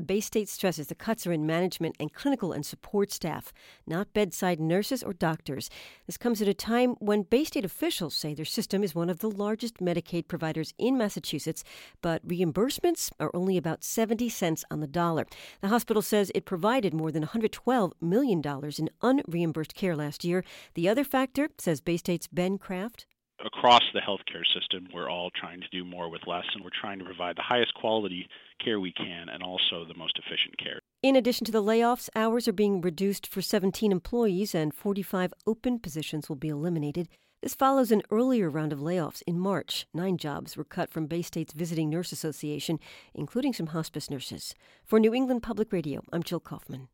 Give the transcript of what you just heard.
Baystate stresses the cuts are in management and clinical and support staff, not bedside nurses or doctors. This comes at a time when Baystate officials say their system is one of the largest Medicaid providers in Massachusetts, but reimbursements are only about 70 cents on the dollar. The hospital says it provided more than $112 million in unreimbursed care last year. The other factor, says Baystate's Ben Kraft, across the healthcare system, we're all trying to do more with less, and we're trying to provide the highest quality care we can and also the most efficient care. In addition to the layoffs, hours are being reduced for 17 employees, and 45 open positions will be eliminated. This follows an earlier round of layoffs in March. Nine jobs were cut from Baystate's Visiting Nurse Association, including some hospice nurses. For New England Public Radio, I'm Jill Kaufman.